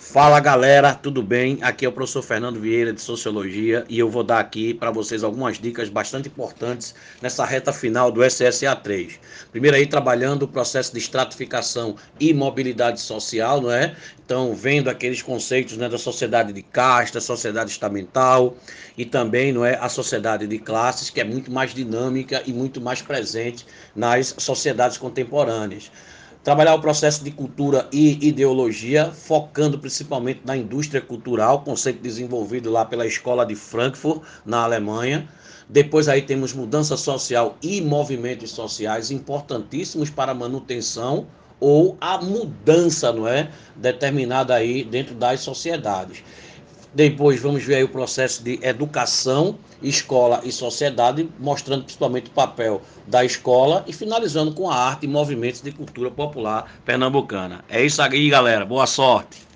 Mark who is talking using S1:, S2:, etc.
S1: Fala galera, tudo bem? Aqui é o professor Fernando Vieira de Sociologia e eu vou dar aqui para vocês algumas dicas bastante importantes nessa reta final do SSA 3. Primeiro aí trabalhando o processo de estratificação e mobilidade social, não é? Então, vendo aqueles conceitos né, da sociedade de casta, sociedade estamental e também não é a sociedade de classes, que é muito mais dinâmica e muito mais presente nas sociedades contemporâneas trabalhar o processo de cultura e ideologia, focando principalmente na indústria cultural, conceito desenvolvido lá pela Escola de Frankfurt, na Alemanha. Depois aí temos mudança social e movimentos sociais importantíssimos para a manutenção ou a mudança, não é, determinada aí dentro das sociedades. Depois vamos ver o processo de educação, escola e sociedade, mostrando principalmente o papel da escola e finalizando com a arte e movimentos de cultura popular pernambucana. É isso aí, galera. Boa sorte.